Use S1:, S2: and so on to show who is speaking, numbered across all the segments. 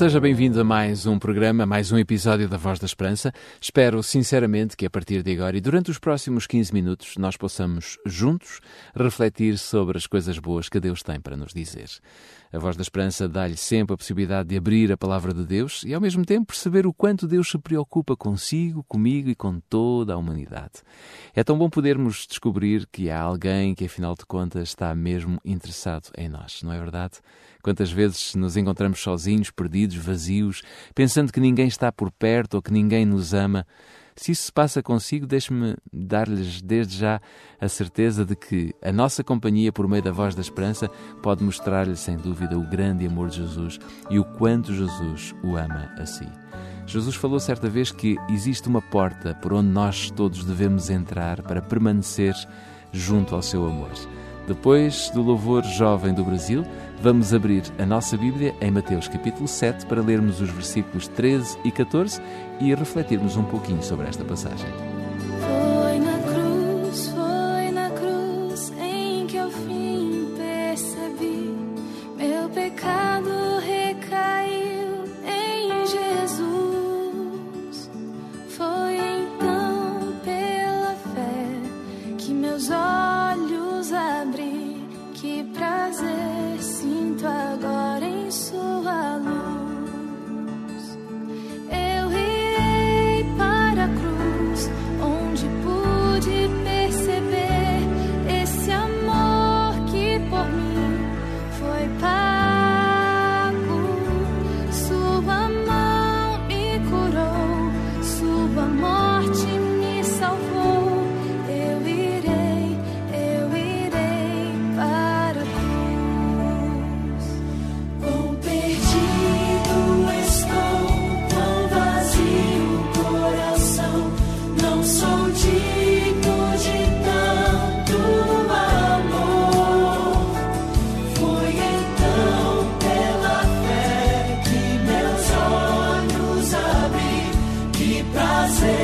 S1: Seja bem-vindo a mais um programa, a mais um episódio da Voz da Esperança. Espero sinceramente que a partir de agora e durante os próximos 15 minutos nós possamos juntos refletir sobre as coisas boas que Deus tem para nos dizer. A Voz da Esperança dá-lhe sempre a possibilidade de abrir a palavra de Deus e ao mesmo tempo perceber o quanto Deus se preocupa consigo, comigo e com toda a humanidade. É tão bom podermos descobrir que há alguém que afinal de contas está mesmo interessado em nós, não é verdade? Quantas vezes nos encontramos sozinhos, perdidos, vazios, pensando que ninguém está por perto ou que ninguém nos ama. Se isso se passa consigo, deixe-me dar-lhes desde já a certeza de que a nossa companhia, por meio da voz da esperança, pode mostrar-lhe sem dúvida o grande amor de Jesus e o quanto Jesus o ama a si. Jesus falou certa vez que existe uma porta por onde nós todos devemos entrar para permanecer junto ao seu amor. Depois do louvor jovem do Brasil, vamos abrir a nossa Bíblia em Mateus capítulo 7 para lermos os versículos 13 e 14 e refletirmos um pouquinho sobre esta passagem. Que prazer sinto agora em sua luz.
S2: Voz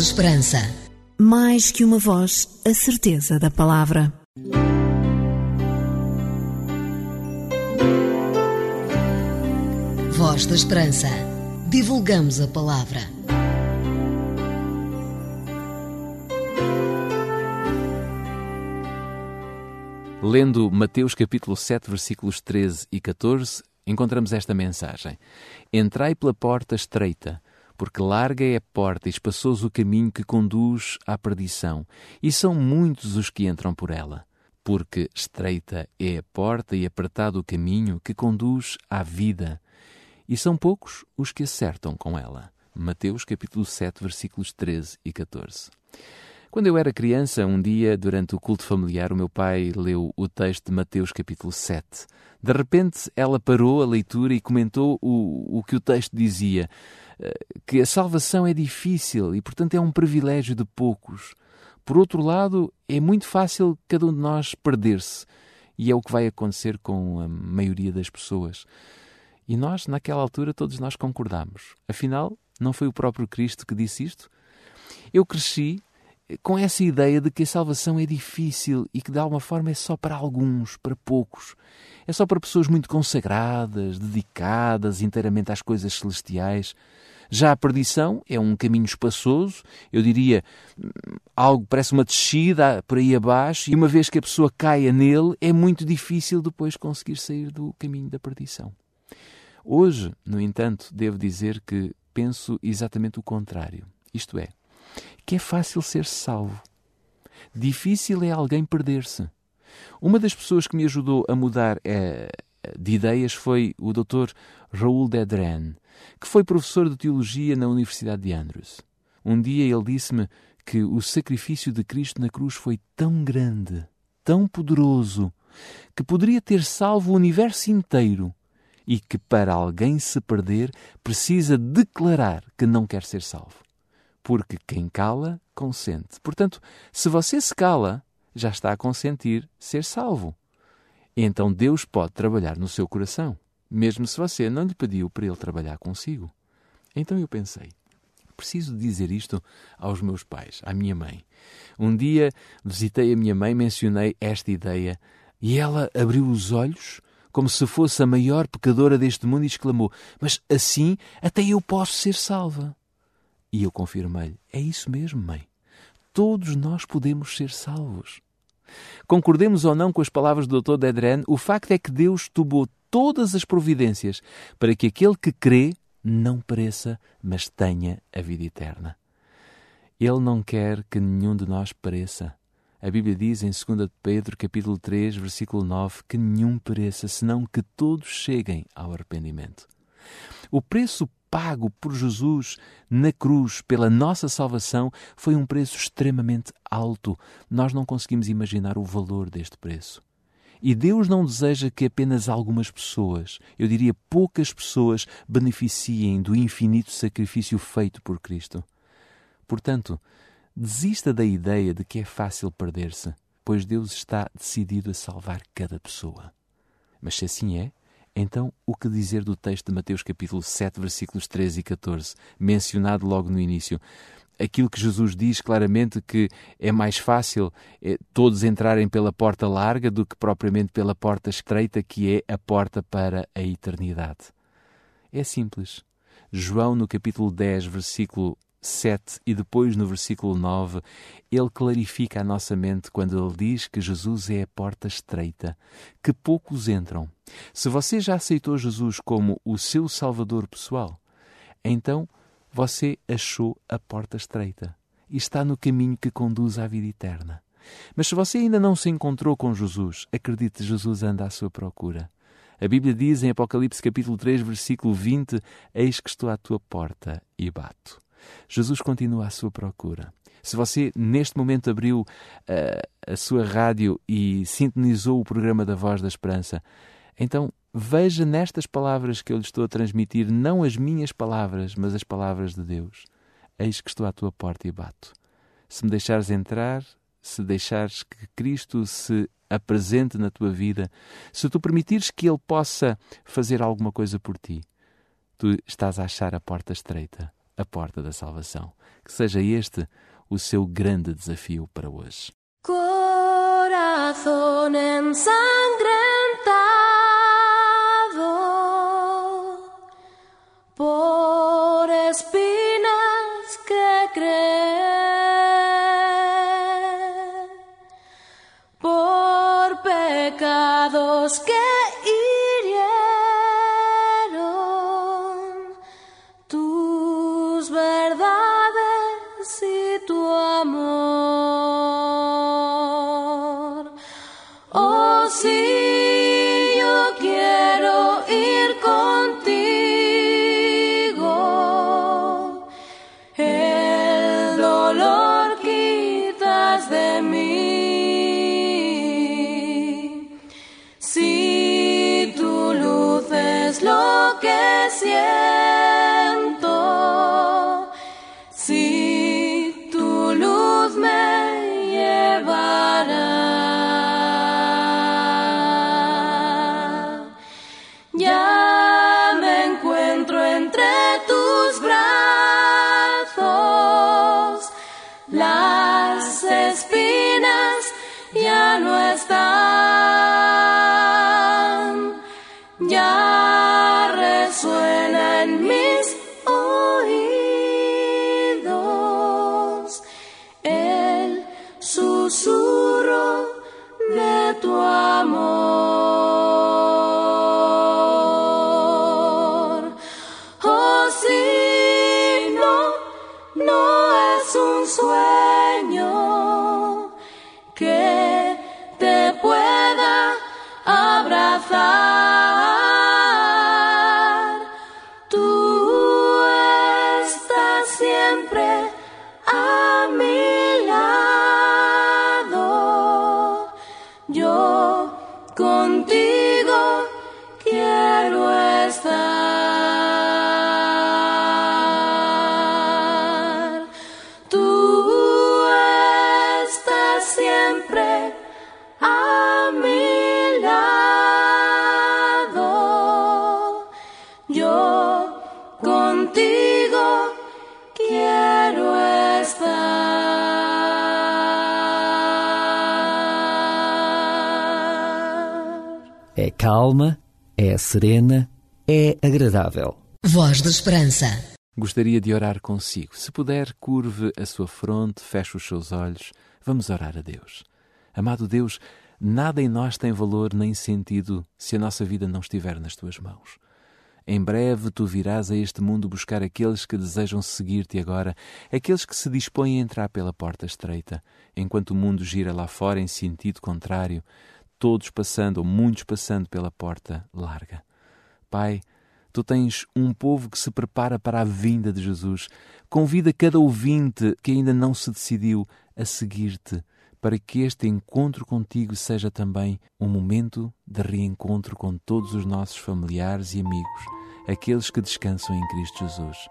S2: da Esperança. Mais que uma voz, a certeza da palavra. Voz da Esperança. Divulgamos a palavra.
S1: Lendo Mateus capítulo 7, versículos 13 e 14, encontramos esta mensagem: Entrai pela porta estreita porque larga é a porta e espaçoso o caminho que conduz à perdição, e são muitos os que entram por ela. Porque estreita é a porta e apertado o caminho que conduz à vida, e são poucos os que acertam com ela. Mateus capítulo 7, versículos 13 e 14. Quando eu era criança, um dia, durante o culto familiar, o meu pai leu o texto de Mateus capítulo 7. De repente, ela parou a leitura e comentou o, o que o texto dizia que a salvação é difícil e, portanto, é um privilégio de poucos. Por outro lado, é muito fácil cada um de nós perder-se. E é o que vai acontecer com a maioria das pessoas. E nós, naquela altura, todos nós concordamos. Afinal, não foi o próprio Cristo que disse isto? Eu cresci com essa ideia de que a salvação é difícil e que de alguma forma é só para alguns, para poucos. É só para pessoas muito consagradas, dedicadas inteiramente às coisas celestiais. Já a perdição é um caminho espaçoso, eu diria algo parece uma descida por aí abaixo, e uma vez que a pessoa caia nele, é muito difícil depois conseguir sair do caminho da perdição. Hoje, no entanto, devo dizer que penso exatamente o contrário. Isto é, que é fácil ser salvo. Difícil é alguém perder-se. Uma das pessoas que me ajudou a mudar é, de ideias foi o Dr. Raul Dedren, que foi professor de teologia na Universidade de Andrews. Um dia ele disse-me que o sacrifício de Cristo na cruz foi tão grande, tão poderoso, que poderia ter salvo o universo inteiro e que para alguém se perder precisa declarar que não quer ser salvo. Porque quem cala, consente. Portanto, se você se cala, já está a consentir ser salvo. Então Deus pode trabalhar no seu coração, mesmo se você não lhe pediu para ele trabalhar consigo. Então eu pensei, preciso dizer isto aos meus pais, à minha mãe. Um dia visitei a minha mãe, mencionei esta ideia e ela abriu os olhos como se fosse a maior pecadora deste mundo e exclamou: Mas assim até eu posso ser salva. E eu confirmei-lhe: É isso mesmo, mãe. Todos nós podemos ser salvos. Concordemos ou não com as palavras do Dr. Dedren, o facto é que Deus tomou todas as providências para que aquele que crê não pereça, mas tenha a vida eterna. Ele não quer que nenhum de nós pereça. A Bíblia diz em 2 Pedro, capítulo 3, versículo 9, que nenhum pereça, senão que todos cheguem ao arrependimento. O preço pago por Jesus na cruz pela nossa salvação foi um preço extremamente alto. Nós não conseguimos imaginar o valor deste preço. E Deus não deseja que apenas algumas pessoas, eu diria poucas pessoas, beneficiem do infinito sacrifício feito por Cristo. Portanto, desista da ideia de que é fácil perder-se, pois Deus está decidido a salvar cada pessoa. Mas se assim é, então, o que dizer do texto de Mateus capítulo 7, versículos 13 e 14, mencionado logo no início? Aquilo que Jesus diz claramente que é mais fácil é, todos entrarem pela porta larga do que propriamente pela porta estreita, que é a porta para a eternidade. É simples. João, no capítulo 10, versículo 7 e depois no versículo 9, ele clarifica a nossa mente quando ele diz que Jesus é a porta estreita, que poucos entram. Se você já aceitou Jesus como o seu Salvador pessoal, então você achou a porta estreita e está no caminho que conduz à vida eterna. Mas se você ainda não se encontrou com Jesus, acredite, Jesus anda à sua procura. A Bíblia diz em Apocalipse capítulo 3, versículo 20: Eis que estou à tua porta e bato. Jesus continua à sua procura. Se você neste momento abriu uh, a sua rádio e sintonizou o programa da Voz da Esperança, então veja nestas palavras que eu lhe estou a transmitir não as minhas palavras, mas as palavras de Deus. Eis que estou à tua porta e bato. Se me deixares entrar, se deixares que Cristo se apresente na tua vida, se tu permitires que Ele possa fazer alguma coisa por ti, tu estás a achar a porta estreita a porta da salvação. Que seja este o seu grande desafio para hoje.
S3: Corazón ensangrentado por amor. Oh, sí, yo quiero ir
S4: contigo. El dolor quitas de mí. Si tu luz es lo que siento. See calma, é serena, é agradável.
S2: Voz da Esperança.
S1: Gostaria de orar consigo. Se puder, curve a sua fronte, feche os seus olhos. Vamos orar a Deus. Amado Deus, nada em nós tem valor nem sentido se a nossa vida não estiver nas tuas mãos. Em breve tu virás a este mundo buscar aqueles que desejam seguir-te agora, aqueles que se dispõem a entrar pela porta estreita, enquanto o mundo gira lá fora em sentido contrário, todos passando ou muitos passando pela porta larga. Pai, tu tens um povo que se prepara para a vinda de Jesus. Convida cada ouvinte que ainda não se decidiu a seguir-te, para que este encontro contigo seja também um momento de reencontro com todos os nossos familiares e amigos, aqueles que descansam em Cristo Jesus,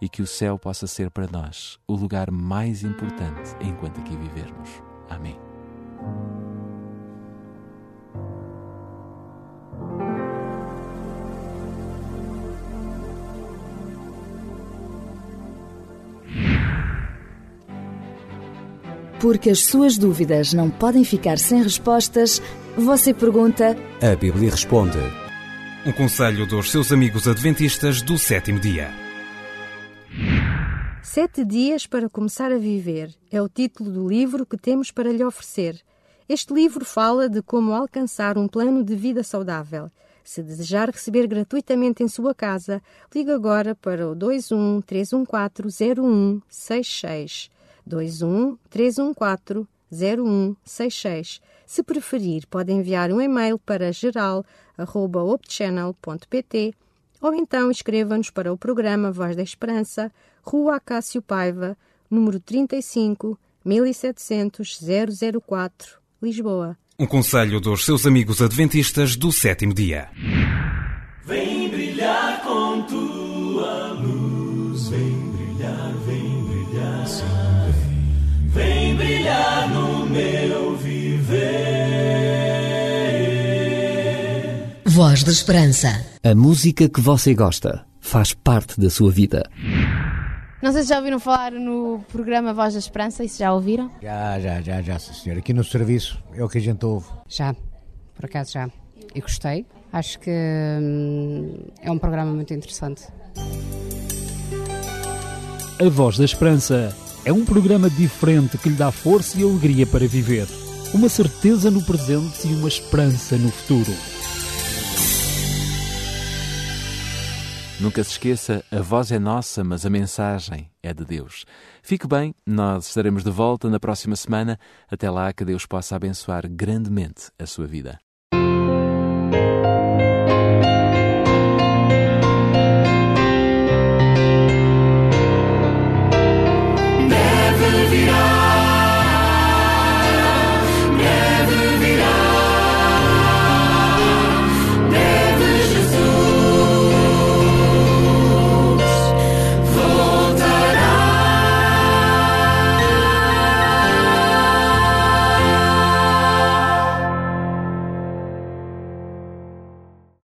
S1: e que o céu possa ser para nós o lugar mais importante enquanto aqui vivermos. Amém.
S5: Porque as suas dúvidas não podem ficar sem respostas, você pergunta.
S6: A Bíblia responde.
S7: Um conselho dos seus amigos adventistas do sétimo dia.
S8: Sete Dias para Começar a Viver é o título do livro que temos para lhe oferecer. Este livro fala de como alcançar um plano de vida saudável. Se desejar receber gratuitamente em sua casa, ligue agora para o 21 314 0166. 21 314 0166. Se preferir, pode enviar um e-mail para geral.opchannel.pt ou então escreva-nos para o programa Voz da Esperança, Rua Acácio Paiva, número 35, 1700 004, Lisboa.
S7: Um conselho dos seus amigos adventistas do sétimo dia.
S9: Vem brilhar com tua
S2: Voz da Esperança.
S4: A música que você gosta faz parte da sua vida.
S10: Não sei se já ouviram falar no programa Voz da Esperança, e se já ouviram?
S11: Já, já, já, já, sim, senhor. Aqui no serviço é o que a gente ouve.
S12: Já, por acaso já. E gostei. Acho que hum, é um programa muito interessante.
S13: A Voz da Esperança é um programa diferente que lhe dá força e alegria para viver. Uma certeza no presente e uma esperança no futuro.
S1: Nunca se esqueça, a voz é nossa, mas a mensagem é de Deus. Fique bem, nós estaremos de volta na próxima semana. Até lá, que Deus possa abençoar grandemente a sua vida.